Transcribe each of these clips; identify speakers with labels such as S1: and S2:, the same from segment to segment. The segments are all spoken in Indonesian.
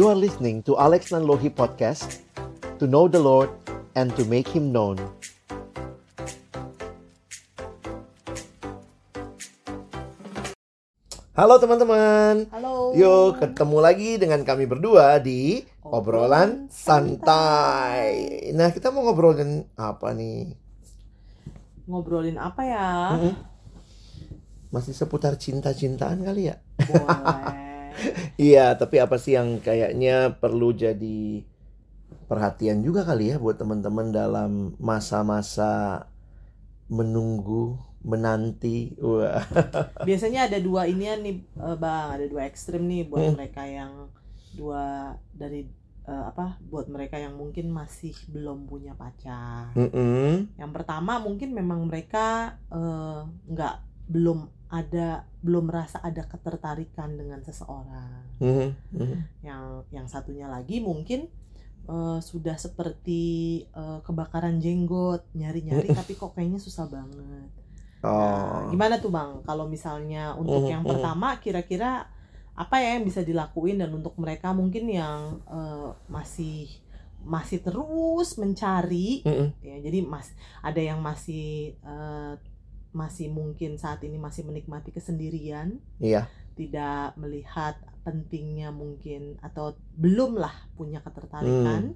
S1: You are listening to Alex Nanlohi Podcast To know the Lord and to make Him known Halo teman-teman
S2: Halo.
S1: Yuk ketemu lagi dengan kami berdua di Obrolan
S2: Obrolan
S1: Santai Nah kita mau ngobrolin apa nih?
S2: Ngobrolin apa ya?
S1: Masih seputar cinta-cintaan kali ya?
S2: Boleh.
S1: Iya, tapi apa sih yang kayaknya perlu jadi perhatian juga kali ya buat teman-teman dalam masa-masa menunggu, menanti. Wah.
S2: Biasanya ada dua inian nih, eh, Bang. Ada dua ekstrim nih buat
S1: Hmm.
S2: mereka yang dua dari eh, apa? Buat mereka yang mungkin masih belum punya pacar.
S1: Mm-mm.
S2: Yang pertama mungkin memang mereka eh, nggak belum ada belum merasa ada ketertarikan dengan seseorang.
S1: Mhm, mhm.
S2: Yang yang satunya lagi mungkin eh, sudah seperti eh, kebakaran jenggot, nyari-nyari tapi kok kayaknya susah banget.
S1: Oh.
S2: Nah, gimana tuh Bang? Kalau misalnya untuk
S1: Mhm,
S2: yang
S1: mhm.
S2: pertama kira-kira apa ya yang bisa dilakuin dan untuk mereka mungkin yang eh, masih masih terus mencari
S1: Mm-mm.
S2: ya jadi mas ada yang masih eh, masih mungkin saat ini masih menikmati kesendirian
S1: Iya.
S2: tidak melihat pentingnya mungkin atau belum lah punya ketertarikan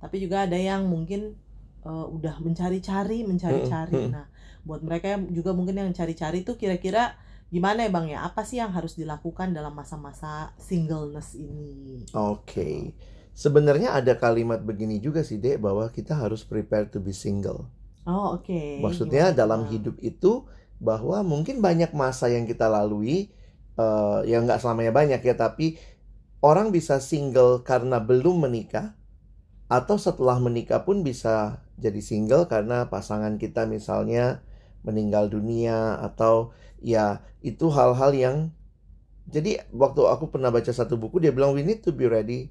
S2: tapi juga ada yang mungkin eh, udah mencari-cari mencari-cari
S1: Mm, mm, mm.
S2: nah buat mereka yang juga mungkin yang cari-cari itu kira-kira gimana ya bang ya apa sih yang harus dilakukan dalam masa-masa singleness ini
S1: Oke. Sebenarnya ada kalimat begini juga sih, Dek, bahwa kita harus prepare to be single.
S2: Oh oke.
S1: Maksudnya
S2: Gimana,
S1: dalam hidup itu bahwa mungkin banyak masa yang kita lalui eh ya nggak selamanya banyak ya tapi orang bisa single karena belum menikah atau setelah menikah pun bisa jadi single karena pasangan kita misalnya meninggal dunia atau ya itu hal-hal yang jadi waktu aku pernah baca satu buku dia bilang we need to be ready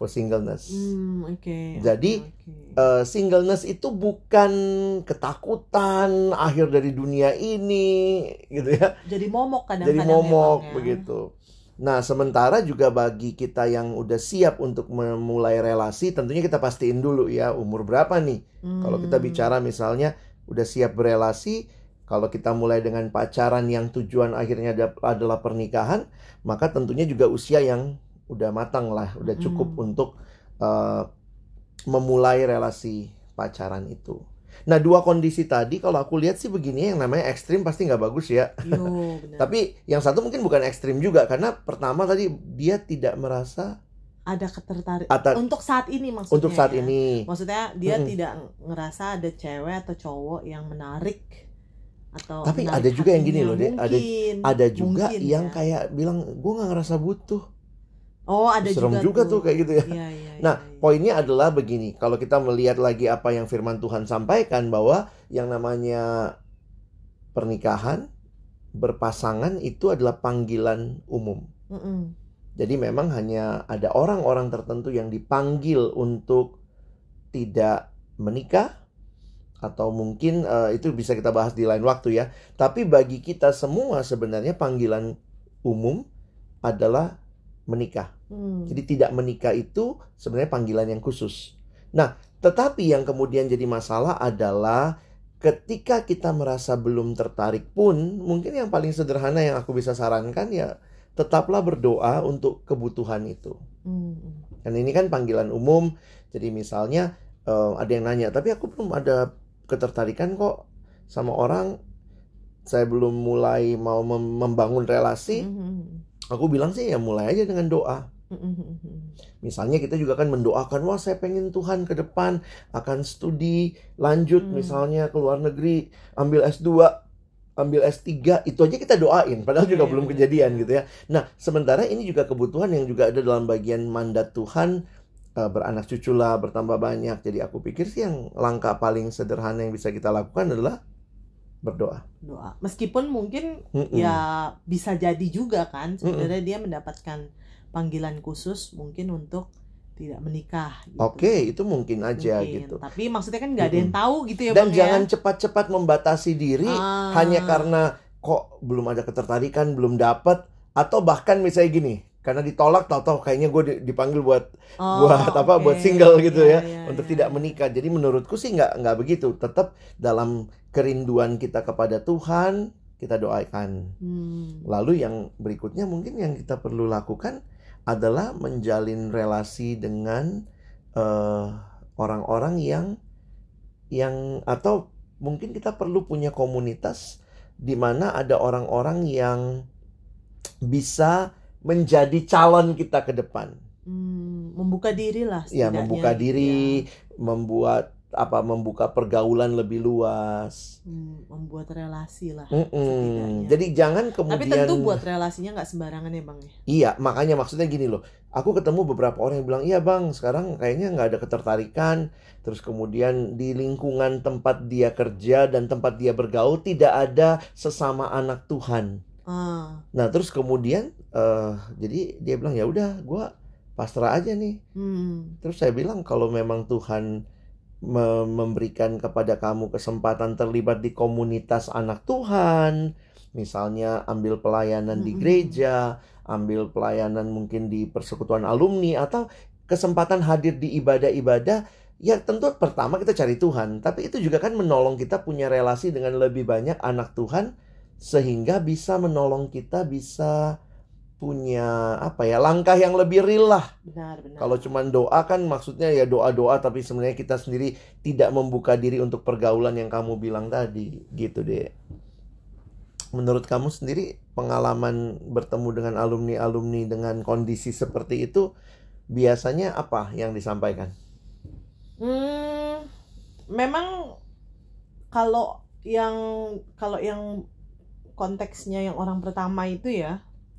S1: for singleness.
S2: Hmm, oke.
S1: Jadi,
S2: oke, oke.
S1: Eh, singleness itu bukan ketakutan akhir dari dunia ini gitu ya
S2: jadi momok kadang-kadang
S1: jadi momok
S2: ya.
S1: begitu nah sementara juga bagi kita yang udah siap untuk memulai relasi tentunya kita pastiin dulu ya umur berapa nih kalau kita
S2: Hmm.
S1: bicara misalnya udah siap berelasi kalau kita mulai dengan pacaran yang tujuan akhirnya ada- adalah pernikahan maka tentunya juga usia yang udah matang lah udah cukup
S2: Mm.
S1: untuk eh, memulai relasi pacaran itu nah dua kondisi tadi kalau aku lihat sih begini yang namanya ekstrim pasti nggak bagus ya
S2: Yo, benar.
S1: tapi yang satu mungkin bukan ekstrim juga karena pertama tadi dia tidak merasa
S2: ada ketertarik
S1: Ata-
S2: untuk saat ini maksudnya
S1: untuk saat
S2: ya.
S1: ini
S2: maksudnya dia
S1: Mm-mm.
S2: tidak ngerasa ada cewek atau cowok yang menarik atau
S1: Tapi
S2: menarik
S1: ada juga yang gini loh, Dek. Ada- ada juga
S2: mungkin
S1: yang
S2: ya.
S1: kayak bilang gue nggak ngerasa butuh
S2: oh ada
S1: serem
S2: juga,
S1: juga, tuh kayak gitu ya
S2: Iya, iya,
S1: Nah,
S2: iya, iya.
S1: poinnya adalah begini, kalau kita melihat lagi apa yang firman Tuhan sampaikan bahwa yang namanya pernikahan berpasangan itu adalah panggilan umum.
S2: Mm-mm.
S1: Jadi memang hanya ada orang-orang tertentu yang dipanggil untuk tidak menikah atau mungkin eh, itu bisa kita bahas di lain waktu ya. Tapi bagi kita semua sebenarnya panggilan umum adalah menikah.
S2: Hmm.
S1: Jadi tidak menikah itu sebenarnya panggilan yang khusus. Nah, tetapi yang kemudian jadi masalah adalah ketika kita merasa belum tertarik pun, mungkin yang paling sederhana yang aku bisa sarankan ya tetaplah berdoa untuk kebutuhan itu.
S2: Hmm.
S1: Dan ini kan panggilan umum. Jadi misalnya eh, ada yang nanya, tapi aku belum ada ketertarikan kok sama orang. Saya belum mulai mau mem- membangun relasi.
S2: Mm-mm.
S1: Aku bilang sih ya mulai aja dengan doa.
S2: Mm-mm.
S1: Misalnya kita juga kan mendoakan, wah saya pengen Tuhan ke depan akan studi lanjut
S2: Hmm.
S1: misalnya ke luar negeri, ambil S2, ambil S3, itu aja kita doain, padahal juga
S2: Iya,
S1: belum
S2: benar.
S1: kejadian gitu ya. Nah, sementara ini juga kebutuhan yang juga ada dalam bagian mandat Tuhan eh, beranak cucu lah, bertambah banyak. Jadi aku pikir sih yang langkah paling sederhana yang bisa kita lakukan adalah berdoa.
S2: doa meskipun mungkin
S1: Mm-mm.
S2: ya bisa jadi juga kan sebenarnya dia mendapatkan panggilan khusus mungkin untuk tidak menikah gitu.
S1: Oke, itu mungkin aja
S2: Mungkin.
S1: gitu.
S2: tapi maksudnya kan nggak ada yang tahu gitu ya
S1: Dan
S2: Bang,
S1: jangan
S2: ya?
S1: cepat-cepat membatasi diri
S2: Ah.
S1: hanya karena kok belum ada ketertarikan, belum dapat atau bahkan misalnya gini, karena ditolak tahu-tahu kayaknya gue dipanggil buat
S2: Oh,
S1: buat apa
S2: oke.
S1: buat single gitu
S2: Iya,
S1: ya
S2: iya,
S1: untuk
S2: iya,
S1: tidak
S2: iya.
S1: menikah jadi menurutku sih nggak nggak begitu tetap dalam kerinduan kita kepada Tuhan kita doakan
S2: Hmm.
S1: lalu yang berikutnya mungkin yang kita perlu lakukan adalah menjalin relasi dengan eh, orang-orang yang yang atau mungkin kita perlu punya komunitas di mana ada orang-orang yang bisa menjadi calon kita ke depan
S2: Hmm, membuka diri lah
S1: ya membuka diri membuat apa membuka pergaulan lebih luas
S2: ya. Hmm, membuat relasi lah
S1: Mm-mm.
S2: setidaknya.
S1: jadi jangan
S2: tapi
S1: kemudian
S2: tentu buat relasinya nggak sembarangan ya bang ya
S1: Iya, makanya maksudnya gini loh. Aku ketemu beberapa orang yang bilang, iya bang, sekarang kayaknya nggak ada ketertarikan. Terus kemudian di lingkungan tempat dia kerja dan tempat dia bergaul tidak ada sesama anak Tuhan.
S2: Ah
S1: Nah terus kemudian, eh jadi dia bilang ya udah, gue pasrah aja nih.
S2: hmm,
S1: Terus saya bilang kalau memang Tuhan me- memberikan kepada kamu kesempatan terlibat di komunitas anak Tuhan, misalnya ambil pelayanan di
S2: Mm-mm.
S1: gereja, ambil pelayanan mungkin di persekutuan alumni atau kesempatan hadir di ibadah-ibadah, ya tentu pertama kita cari Tuhan, tapi itu juga kan menolong kita punya relasi dengan lebih banyak anak Tuhan sehingga bisa menolong kita bisa punya apa ya langkah yang lebih real lah
S2: benar benar
S1: kalau cuman doa kan maksudnya ya doa-doa tapi sebenarnya kita sendiri tidak membuka diri untuk pergaulan yang kamu bilang tadi gitu deh. Menurut kamu sendiri pengalaman bertemu dengan alumni-alumni dengan kondisi seperti itu biasanya apa yang disampaikan?
S2: Hmm, memang kalau yang kalau yang konteksnya yang orang pertama itu ya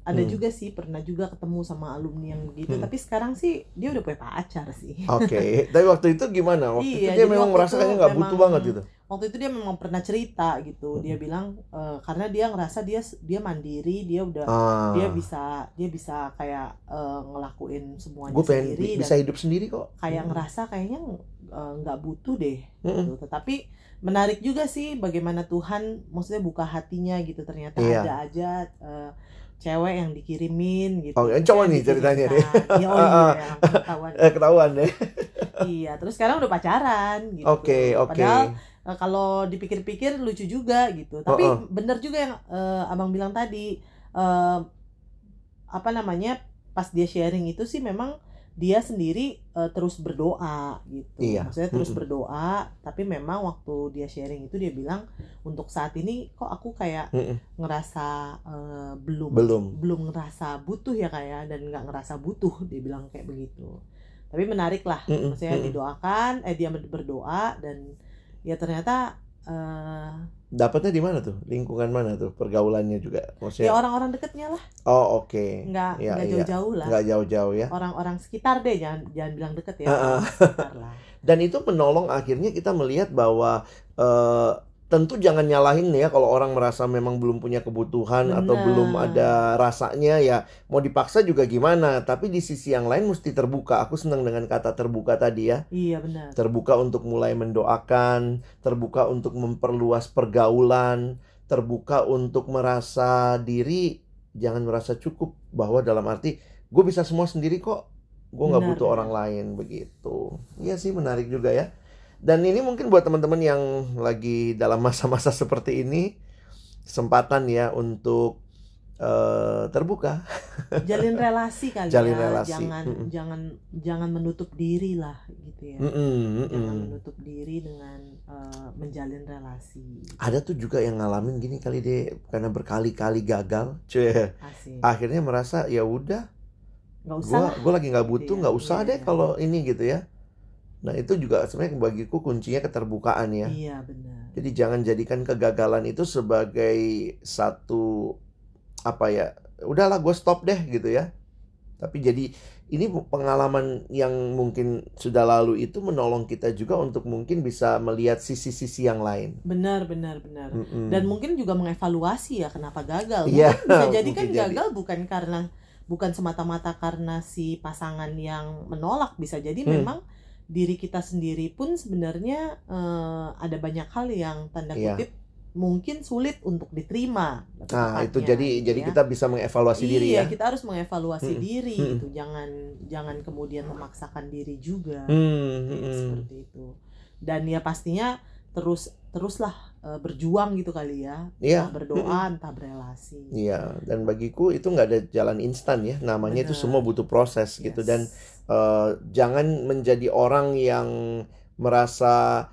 S2: ada
S1: Hmm.
S2: juga sih pernah juga ketemu sama alumni yang begitu
S1: Hmm.
S2: tapi sekarang sih dia udah punya pacar sih
S1: Oke, tapi waktu itu gimana? Waktu
S2: Iya,
S1: itu dia memang merasa kayaknya nggak butuh banget gitu.
S2: waktu itu dia memang pernah cerita gitu dia
S1: Hmm.
S2: bilang eh, karena dia ngerasa dia dia mandiri dia udah
S1: Ah,
S2: dia bisa dia bisa kayak eh, ngelakuin semuanya
S1: gue pengen
S2: sendiri
S1: bisa hidup sendiri kok.
S2: kayak
S1: Hmm.
S2: ngerasa kayaknya eh, nggak butuh deh
S1: Mm-mm.
S2: gitu. Tetapi menarik juga sih bagaimana Tuhan maksudnya buka hatinya gitu ternyata
S1: Iya.
S2: ada aja eh, cewek yang dikirimin gitu.
S1: Oh, yang cowok nih ceritanya
S2: dikirimkan. Iya, oh iya, pengetahuan.
S1: Eh ketahuan deh.
S2: iya, terus sekarang udah pacaran gitu.
S1: Oke, oke.
S2: Padahal eh, kalau dipikir-pikir lucu juga gitu. Tapi
S1: Oh, oh.
S2: bener juga yang eh, Abang bilang tadi eh, apa namanya? Pas dia sharing itu sih memang dia sendiri eh, terus berdoa gitu.
S1: Iya.
S2: Maksudnya terus
S1: Mm-mm.
S2: berdoa, tapi memang waktu dia sharing itu dia bilang untuk saat ini kok aku kayak
S1: Mm-mm.
S2: ngerasa eh, belum
S1: Belum.
S2: belum ngerasa butuh ya kayak dan nggak ngerasa butuh dia bilang kayak begitu. Tapi menarik lah,
S1: Mm-mm,
S2: maksudnya
S1: mm-mm.
S2: didoakan, eh dia berdoa dan ya ternyata eh,
S1: Dapatnya di mana tuh? Lingkungan mana tuh? Pergaulannya juga.
S2: ya
S1: Maksudnya
S2: orang-orang deketnya lah,
S1: Oh, oke.
S2: nggak
S1: Iya,
S2: nggak
S1: iya.
S2: jauh-jauh lah.
S1: Nggak jauh-jauh ya.
S2: Orang-orang sekitar deh, jangan jangan bilang deket ya, sekitar lah.
S1: Dan itu menolong akhirnya kita melihat bahwa eh, tentu jangan nyalahin ya kalau orang merasa memang belum punya kebutuhan atau
S2: Benar.
S1: belum ada rasanya ya mau dipaksa juga gimana. Tapi di sisi yang lain mesti terbuka. Aku senang dengan kata terbuka tadi ya.
S2: Iya benar.
S1: Terbuka untuk mulai mendoakan, terbuka untuk memperluas pergaulan, terbuka untuk merasa diri jangan merasa cukup bahwa dalam arti gue bisa semua sendiri kok. Gue nggak butuh orang lain begitu. Iya sih menarik juga ya. Dan ini mungkin buat teman-teman yang lagi dalam masa-masa seperti ini kesempatan ya untuk eh, terbuka.
S2: Jalin relasi kali
S1: Jalin
S2: ya.
S1: relasi.
S2: Jangan
S1: Mm-mm.
S2: jangan jangan menutup diri lah gitu ya.
S1: Mm-mm,
S2: Jangan
S1: mm-mm.
S2: menutup diri dengan eh, menjalin relasi.
S1: Ada tuh juga yang ngalamin gini kali deh karena berkali-kali gagal, cuy.
S2: Asik.
S1: Akhirnya merasa ya udah,
S2: Nggak usah
S1: gua gua lagi nggak butuh,
S2: Iya,
S1: nggak usah
S2: iya,
S1: deh
S2: iya.
S1: kalau ini gitu ya. Nah itu juga sebenarnya bagiku kuncinya keterbukaan ya.
S2: Iya benar.
S1: Jadi jangan jadikan kegagalan itu sebagai satu apa ya, udahlah gue stop deh gitu ya. Tapi jadi ini pengalaman yang mungkin sudah lalu itu menolong kita juga untuk mungkin bisa melihat sisi-sisi yang lain.
S2: Benar benar benar.
S1: Mm-mm.
S2: Dan mungkin juga mengevaluasi ya kenapa gagal.
S1: Iya,
S2: Mungkin bisa jadi kan
S1: jadi.
S2: gagal bukan karena bukan semata-mata karena si pasangan yang menolak bisa jadi
S1: Hmm.
S2: memang diri kita sendiri pun sebenarnya eh, ada banyak hal yang tanda
S1: Iya.
S2: kutip mungkin sulit untuk diterima.
S1: Nah, itu jadi
S2: gitu
S1: jadi
S2: ya.
S1: kita bisa mengevaluasi
S2: iya,
S1: diri ya.
S2: kita harus mengevaluasi
S1: Mm-mm.
S2: diri
S1: Mm-mm.
S2: gitu. Jangan jangan kemudian memaksakan diri juga.
S1: Hmm,
S2: Ya,
S1: hmm.
S2: seperti itu. Dan ya pastinya terus teruslah berjuang gitu kali ya.
S1: Iya.
S2: Entah berdoa, entah berelasi.
S1: Iya, dan bagiku itu nggak ada jalan instan ya. Namanya itu
S2: Benar.
S1: semua butuh proses gitu
S2: Yes.
S1: dan eh, jangan menjadi orang yang merasa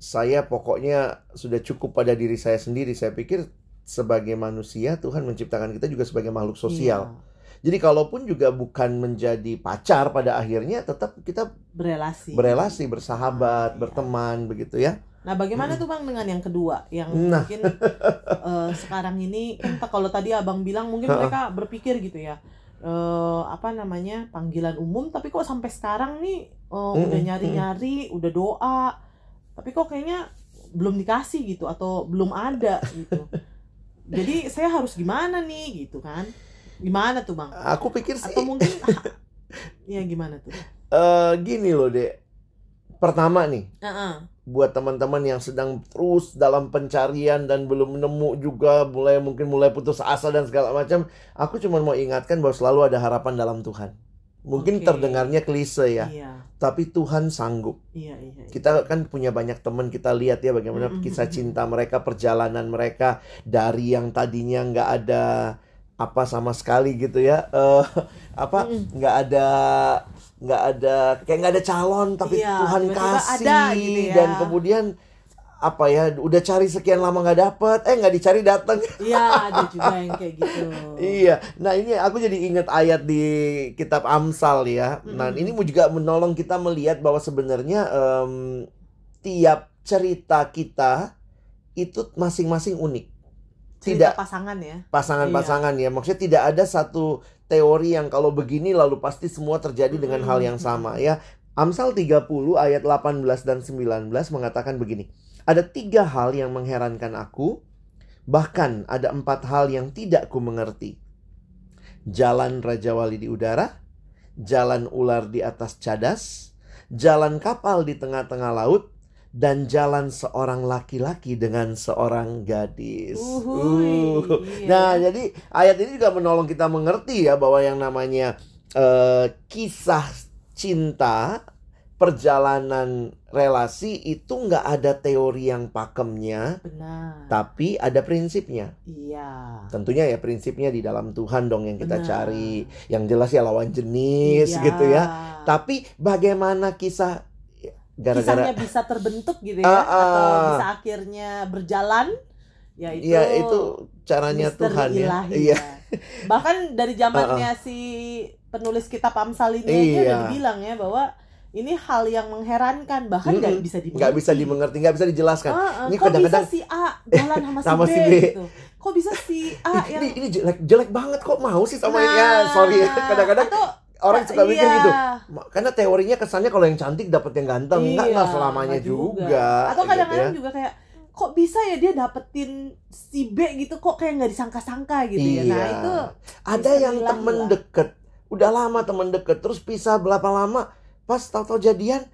S1: saya pokoknya sudah cukup pada diri saya sendiri. Saya pikir sebagai manusia Tuhan menciptakan kita juga sebagai makhluk sosial.
S2: Iya,
S1: Jadi kalaupun juga bukan menjadi pacar pada akhirnya tetap kita
S2: berelasi.
S1: berelasi, bersahabat,
S2: Ah, iya.
S1: berteman begitu ya.
S2: Nah, bagaimana tuh Bang dengan yang kedua yang
S1: Nah.
S2: mungkin eh, sekarang ini kan kalau tadi Abang bilang mungkin mereka berpikir gitu ya. eh apa namanya? panggilan umum tapi kok sampai sekarang nih eh, udah
S1: Mm-mm,
S2: nyari-nyari, udah doa. Tapi kok kayaknya belum dikasih gitu atau belum ada gitu. Jadi saya harus gimana nih gitu kan? Gimana tuh, Bang?
S1: Aku pikir sih
S2: Atau mungkin ya gimana tuh?
S1: eh, gini loh, Dek. Pertama nih,
S2: Heeh.
S1: Buat teman-teman yang sedang terus dalam pencarian dan belum nemu juga mulai mungkin mulai putus asa dan segala macam aku cuma mau ingatkan bahwa selalu ada harapan dalam Tuhan mungkin
S2: Oke.
S1: terdengarnya klise ya
S2: Iya,
S1: tapi Tuhan sanggup
S2: iya, iya. iya.
S1: kita kan punya banyak teman kita lihat ya bagaimana
S2: Mm-mm.
S1: kisah cinta mereka perjalanan mereka dari yang tadinya nggak ada apa sama sekali gitu ya. Eh apa nggak ada nggak ada kayak nggak ada calon tapi
S2: Iya,
S1: Tuhan kasih
S2: ada gitu ya.
S1: dan kemudian apa ya udah cari sekian lama nggak dapet eh nggak dicari datang
S2: Iya, ada juga yang kayak gitu.
S1: iya. Nah ini aku jadi ingat ayat di kitab Amsal ya. Nah
S2: Mm-mm.
S1: ini mau juga menolong kita melihat bahwa sebenarnya em, tiap cerita kita itu masing-masing unik
S2: Cerita
S1: tidak.
S2: pasangan ya.
S1: pasangan-pasangan ya. Maksudnya tidak ada satu teori yang kalau begini lalu pasti semua terjadi dengan hal yang sama ya. Amsal 30 ayat 18 dan 19 mengatakan begini. Ada tiga hal yang mengherankan aku bahkan ada empat hal yang tidak ku mengerti. Jalan Raja Wali di udara jalan ular di atas cadas jalan kapal di tengah-tengah laut dan jalan seorang laki-laki dengan seorang gadis.
S2: Uhuy,
S1: Uh.
S2: iya.
S1: Nah, jadi ayat ini juga menolong kita mengerti ya bahwa yang namanya eh, kisah cinta, perjalanan relasi itu nggak ada teori yang pakemnya,
S2: benar.
S1: tapi ada prinsipnya.
S2: Iya.
S1: Tentunya ya prinsipnya di dalam Tuhan dong yang kita
S2: Benar.
S1: cari. Yang jelas ya lawan jenis
S2: Iya.
S1: gitu ya. Tapi bagaimana kisah gara-gara
S2: kisahnya bisa terbentuk gitu ya
S1: Ah,
S2: atau
S1: ah.
S2: bisa akhirnya berjalan ya itu
S1: ya itu caranya Tuhan ya. Iya.
S2: ya. bahkan dari zamannya si penulis kitab Amsal ini aja
S1: Iya.
S2: udah dibilang ya bahwa ini hal yang mengherankan bahkan nggak
S1: Mm-mm.
S2: bisa dimengerti
S1: nggak bisa dimengerti, nggak bisa dijelaskan.
S2: Ah, ah,
S1: Ini
S2: kok
S1: kadang-kadang-
S2: bisa si A jalan sama,
S1: Sama
S2: si,
S1: si
S2: B,
S1: B.
S2: gitu kok bisa si A yang
S1: ini ini jelek jelek banget kok mau sih sama ini ya.
S2: Nah,
S1: Sorry. Kadang-kadang
S2: atau
S1: orang suka mikir
S2: iya.
S1: gitu. Karena teorinya kesannya kalau yang cantik dapat yang ganteng. Enggak
S2: Iya,
S1: lah selamanya
S2: nggak
S1: juga.
S2: Atau
S1: gitu
S2: kadang-kadang
S1: ya.
S2: juga kayak kok bisa ya dia dapetin si B gitu kok kayak nggak disangka-sangka gitu ya. Nah,
S1: Iya.
S2: itu
S1: Ada yang temen
S2: lah.
S1: deket, udah lama temen deket, terus pisah berapa lama, pas tahu-tahu jadian,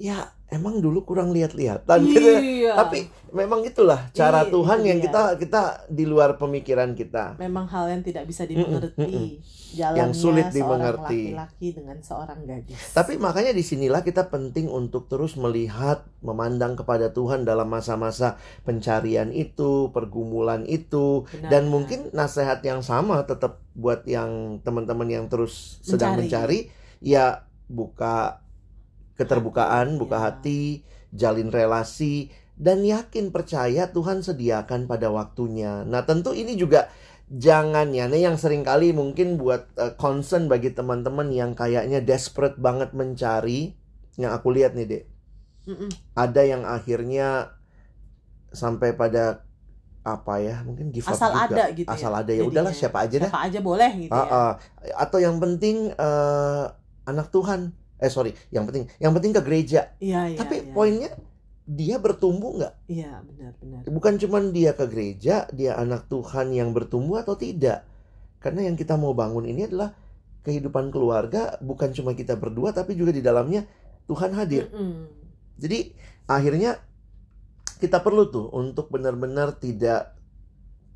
S1: ya emang dulu kurang lihat-lihatan gitu ya.
S2: Iya.
S1: Tapi memang itulah cara
S2: Iya,
S1: Tuhan yang kita kita di luar pemikiran kita.
S2: memang hal yang tidak bisa dimengerti. Jalannya
S1: Yang sulit
S2: seorang
S1: dimengerti.
S2: laki-laki dengan seorang gadis.
S1: Tapi makanya di sinilah kita penting untuk terus melihat, memandang kepada Tuhan dalam masa-masa pencarian itu, pergumulan itu,
S2: Benar,
S1: dan mungkin nasihat yang sama tetap buat yang teman-teman yang terus sedang
S2: Mencari.
S1: mencari, ya buka keterbukaan, buka
S2: Ya.
S1: hati, jalin relasi, dan yakin percaya Tuhan sediakan pada waktunya. Nah tentu ini juga jangan ya, nih yang sering kali mungkin buat eh, concern bagi teman-teman yang kayaknya desperate banget mencari, yang aku lihat nih dek,
S2: Mm-mm.
S1: ada yang akhirnya sampai pada apa ya, mungkin give up
S2: asal
S1: juga.
S2: ada gitu
S1: asal
S2: ya.
S1: ada ya udahlah siapa aja dah.
S2: Siapa aja boleh gitu
S1: Ah,
S2: ya.
S1: ah. Atau yang penting eh, anak Tuhan, eh sorry, yang penting, yang penting ke gereja.
S2: Iya, iya.
S1: Tapi
S2: iya.
S1: poinnya dia bertumbuh nggak?
S2: Iya, benar-benar.
S1: Bukan cuman dia ke gereja, dia anak Tuhan yang bertumbuh atau tidak. Karena yang kita mau bangun ini adalah kehidupan keluarga, bukan cuma kita berdua, tapi juga di dalamnya Tuhan hadir.
S2: Mm-mm.
S1: Jadi akhirnya kita perlu tuh untuk benar-benar tidak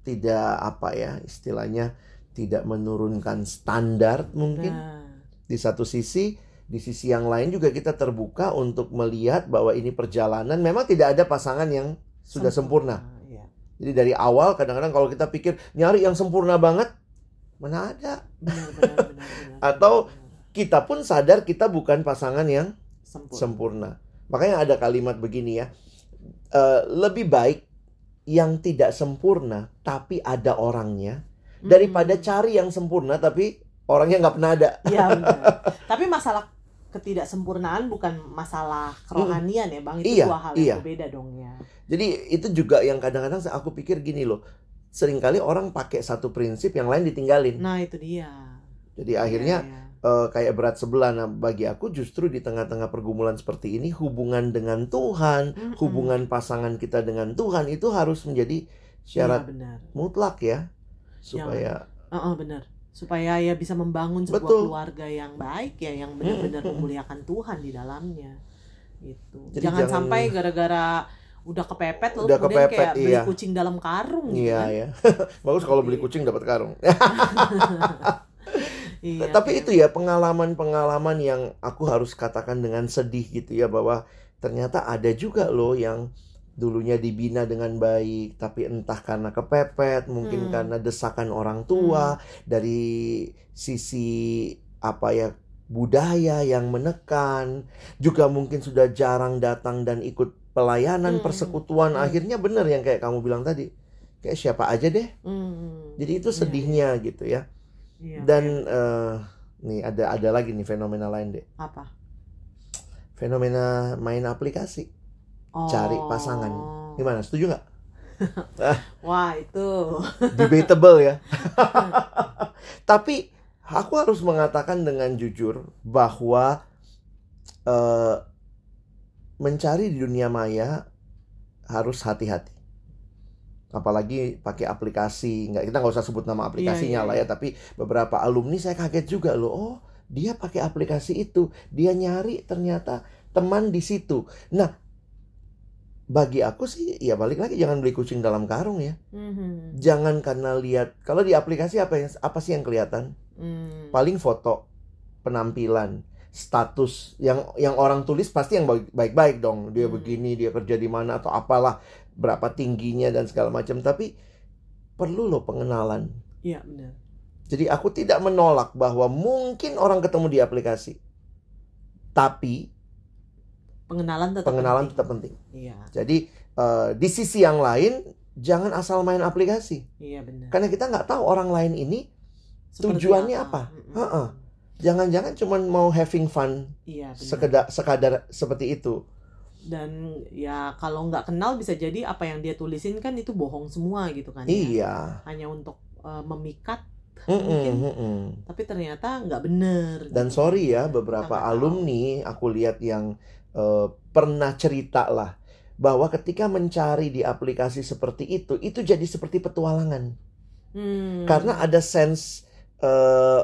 S1: tidak apa ya istilahnya tidak menurunkan standar mungkin
S2: Nah,
S1: di satu sisi di sisi yang lain juga kita terbuka untuk melihat bahwa ini perjalanan memang tidak ada pasangan yang sudah sempurna.
S2: Iya.
S1: Jadi dari awal kadang-kadang kalau kita pikir nyari yang sempurna banget mana ada.
S2: Benar, benar, benar, benar,
S1: Atau. Kita pun sadar kita bukan pasangan yang
S2: sempurna.
S1: sempurna. Makanya ada kalimat begini ya. eh, lebih baik yang tidak sempurna tapi ada orangnya daripada
S2: Mm.
S1: cari yang sempurna tapi orangnya nggak pernah ada.
S2: Iya benar. Tapi masalah ketidaksempurnaan bukan masalah kerohanian ya bang itu
S1: Iya,
S2: dua hal
S1: iya.
S2: yang berbeda dong ya.
S1: Jadi itu juga yang kadang-kadang aku pikir gini loh. Seringkali orang pakai satu prinsip yang lain ditinggalin.
S2: Nah itu dia.
S1: Jadi akhirnya
S2: Iya, iya.
S1: eh, kayak berat sebelah. Nah, bagi aku justru di tengah-tengah pergumulan seperti ini hubungan dengan Tuhan,
S2: Mm-mm.
S1: hubungan pasangan kita dengan Tuhan itu harus menjadi
S2: Iya,
S1: syarat
S2: benar.
S1: mutlak ya. Supaya
S2: Heeh, benar. Supaya ya bisa membangun sebuah
S1: Betul.
S2: keluarga yang baik ya, yang benar-benar memuliakan Tuhan di dalamnya. Gitu.
S1: Jadi
S2: jangan,
S1: jangan-
S2: sampai gara-gara udah kepepet lalu
S1: Udah
S2: kemudian
S1: kepepet,
S2: kayak beli
S1: iya.
S2: kucing dalam karung gitu
S1: iya
S2: kan.
S1: ya. Bagus kalau beli
S2: Iya.
S1: kucing dapat karung.
S2: Iya,
S1: Tapi
S2: iya.
S1: itu ya pengalaman-pengalaman yang aku harus katakan dengan sedih gitu ya bahwa ternyata ada juga loh yang dulunya dibina dengan baik tapi entah karena kepepet, mungkin
S2: Hmm.
S1: karena desakan orang tua dari sisi apa ya budaya yang menekan, juga mungkin sudah jarang datang dan ikut pelayanan
S2: Hmm.
S1: persekutuan.
S2: Hmm.
S1: Akhirnya bener yang kayak kamu bilang tadi. Kayak siapa aja deh.
S2: Hmm.
S1: Jadi itu
S2: Iya,
S1: sedihnya gitu ya.
S2: iya,
S1: Dan
S2: iya.
S1: eh, nih ada ada lagi nih fenomena lain deh.
S2: apa?
S1: Fenomena main aplikasi.
S2: Oh.
S1: Cari pasangan. Gimana? Setuju nggak?
S2: Wah, itu.
S1: Debatable ya. Tapi aku harus mengatakan dengan jujur bahwa eh, mencari di dunia maya harus hati-hati. Apalagi pakai aplikasi, nggak kita nggak usah sebut nama aplikasinya
S2: iya,
S1: lah ya. Tapi beberapa alumni saya kaget juga loh. Oh, dia pakai aplikasi itu, dia nyari ternyata teman di situ. Nah, bagi aku sih ya balik lagi jangan beli kucing dalam karung ya.
S2: Mhm.
S1: Jangan karena lihat kalau di aplikasi apa yang apa sih yang kelihatan?
S2: Hmm.
S1: Paling foto, penampilan, status yang yang orang tulis pasti yang baik- baik-baik dong. Dia
S2: Hmm.
S1: begini, dia kerja di mana atau apalah, berapa tingginya dan segala macam. Tapi perlu loh pengenalan.
S2: Iya, benar.
S1: Jadi aku tidak menolak bahwa mungkin orang ketemu di aplikasi. Tapi
S2: Pengenalan tetap
S1: pengenalan
S2: penting.
S1: tetap penting.
S2: Iya,
S1: Jadi eh, di sisi yang lain jangan asal main aplikasi.
S2: iya benar.
S1: Karena kita nggak tahu orang lain ini
S2: Seperti
S1: tujuannya apa?
S2: Mm-mm.
S1: Heeh. Jangan-jangan cuma mau having fun
S2: Iya, benar.
S1: sekedar sekadar seperti itu.
S2: Dan ya kalau nggak kenal bisa jadi apa yang dia tulisin kan itu bohong semua gitu kan. ya.
S1: Iya.
S2: Hanya untuk eh, memikat,
S1: Mm-mm,
S2: Mungkin.
S1: mm-mm.
S2: tapi ternyata nggak bener.
S1: Dan
S2: gitu.
S1: sorry ya beberapa
S2: tahu.
S1: alumni aku lihat yang eh, pernah cerita lah bahwa ketika mencari di aplikasi seperti itu itu jadi seperti petualangan
S2: Hmm.
S1: karena ada sense eh,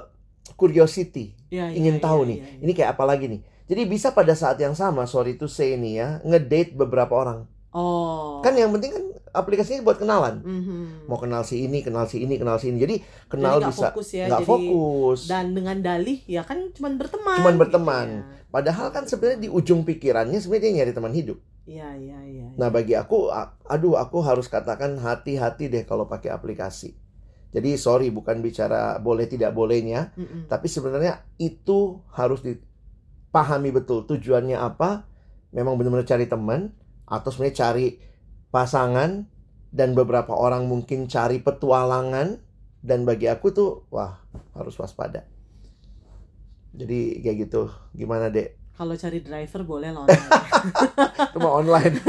S1: curiosity
S2: Ya,
S1: ingin
S2: iya,
S1: tahu
S2: iya,
S1: nih
S2: iya, iya.
S1: ini kayak apa lagi nih jadi bisa pada saat yang sama sorry to say nih ya ngedate beberapa orang
S2: Oh.
S1: kan yang penting kan aplikasinya buat kenalan
S2: Mhm.
S1: mau kenal si ini kenal si ini kenal si ini jadi
S2: Jadi
S1: kenal
S2: nggak
S1: bisa
S2: fokus ya.
S1: nggak
S2: jadi
S1: fokus
S2: dan dengan dalih ya kan cuman berteman.
S1: Cuman
S2: gitu
S1: berteman.
S2: ya.
S1: Padahal kan sebenarnya di ujung pikirannya sebenarnya dia nyari teman hidup.
S2: Iya, iya, iya.
S1: nah bagi aku aduh aku harus katakan hati-hati deh kalau pakai aplikasi. Jadi sorry bukan bicara boleh tidak bolehnya
S2: Mm-mm.
S1: tapi sebenarnya itu harus dipahami betul. Tujuannya apa? Memang benar-benar cari teman atau sebenarnya cari pasangan dan beberapa orang mungkin cari petualangan. Dan bagi aku tuh wah harus waspada jadi kayak gitu gimana dek
S2: Kalau cari driver boleh loh.
S1: mau online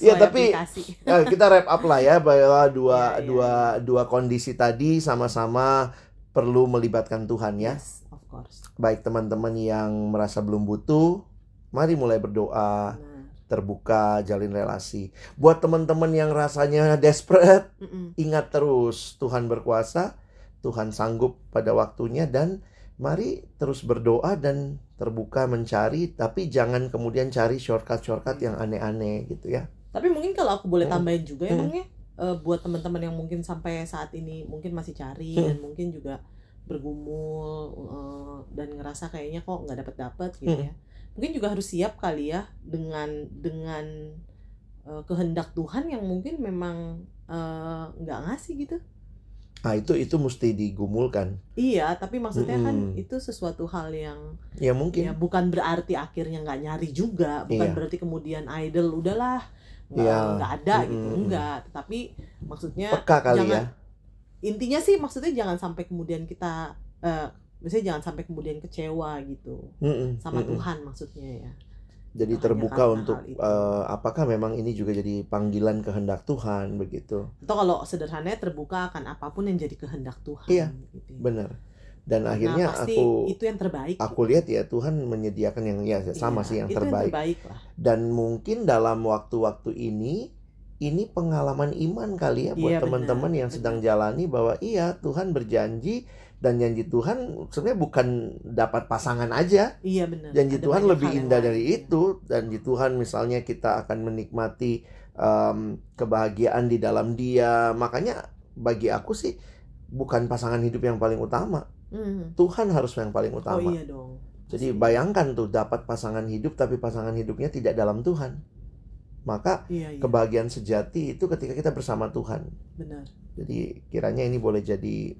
S1: Iya, tapi-
S2: aplikasi.
S1: Ya, kita wrap up lah ya bahwa dua
S2: Iya, iya,
S1: dua dua kondisi tadi sama-sama perlu melibatkan Tuhan ya
S2: Yes, of course.
S1: baik teman-teman yang merasa belum butuh mari mulai berdoa
S2: Nah,
S1: terbuka jalin relasi buat teman-teman yang rasanya desperate
S2: mm-mm.
S1: ingat terus Tuhan berkuasa Tuhan sanggup pada waktunya dan mari terus berdoa dan terbuka mencari tapi jangan kemudian cari shortcut-shortcut yang aneh-aneh gitu ya
S2: Tapi mungkin kalau aku boleh
S1: Hmm.
S2: tambahin juga ya
S1: Hmm.
S2: Ya, eh, buat teman-teman yang mungkin sampai saat ini mungkin masih cari
S1: Hmm.
S2: dan mungkin juga bergumul eh, dan ngerasa kayaknya kok nggak dapet dapet gitu
S1: Hmm.
S2: ya. Mungkin juga harus siap kali ya dengan dengan eh, kehendak Tuhan yang mungkin memang nggak ngasih gitu.
S1: Nah, itu itu mesti digumulkan.
S2: Iya, tapi maksudnya kan
S1: Mm-mm.
S2: itu sesuatu hal yang
S1: Ya mungkin.
S2: ya bukan berarti akhirnya nggak nyari juga, bukan
S1: Iya.
S2: berarti kemudian idol udahlah nggak
S1: Iya.
S2: nggak ada gitu,
S1: Mm-mm.
S2: enggak. Tetapi maksudnya
S1: Peka kali
S2: jangan-
S1: ya.
S2: intinya sih maksudnya jangan sampai kemudian kita eh misalnya jangan sampai kemudian kecewa gitu
S1: Mm-mm,
S2: sama
S1: mm-mm.
S2: Tuhan maksudnya ya.
S1: Jadi
S2: Hanya
S1: terbuka
S2: karena
S1: untuk eh, apakah memang ini juga jadi panggilan kehendak Tuhan begitu.
S2: Atau kalau sederhananya terbuka akan apa pun yang jadi kehendak Tuhan.
S1: Iya,
S2: gitu.
S1: Benar. Dan
S2: Nah,
S1: akhirnya
S2: pasti
S1: aku
S2: itu yang terbaik.
S1: aku lihat ya Tuhan menyediakan yang ya sama
S2: Iya,
S1: sih yang
S2: itu
S1: terbaik.
S2: Yang terbaik lah.
S1: Dan mungkin dalam waktu-waktu ini ini pengalaman iman kali ya buat
S2: Iya,
S1: teman-teman yang sedang jalani bahwa iya Tuhan berjanji dan janji Tuhan sebenarnya bukan dapat pasangan aja.
S2: Iya benar.
S1: Janji
S2: Ada
S1: Tuhan lebih indah
S2: lain,
S1: dari itu. Janji Tuhan misalnya kita akan menikmati em, kebahagiaan di dalam Dia. Makanya bagi aku sih bukan pasangan hidup yang paling utama.
S2: Hmm.
S1: Tuhan harus yang paling
S2: Oh
S1: utama.
S2: iya dong.
S1: Jadi bayangkan tuh dapat pasangan hidup tapi pasangan hidupnya tidak dalam Tuhan. Maka
S2: Iya, iya.
S1: kebahagiaan sejati itu ketika kita bersama Tuhan.
S2: Benar.
S1: Jadi kiranya ini boleh jadi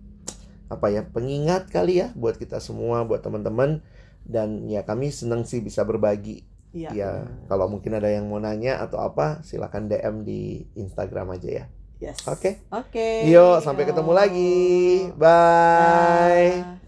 S1: apa ya pengingat kali ya buat kita semua, buat teman-teman dan ya kami senang sih bisa berbagi.
S2: Iya.
S1: Ya kalau mungkin ada yang mau nanya atau apa silakan DM di Instagram aja ya.
S2: Yes.
S1: Oke.
S2: Oke.
S1: Yuk sampai ketemu lagi. Bye.
S2: Dah.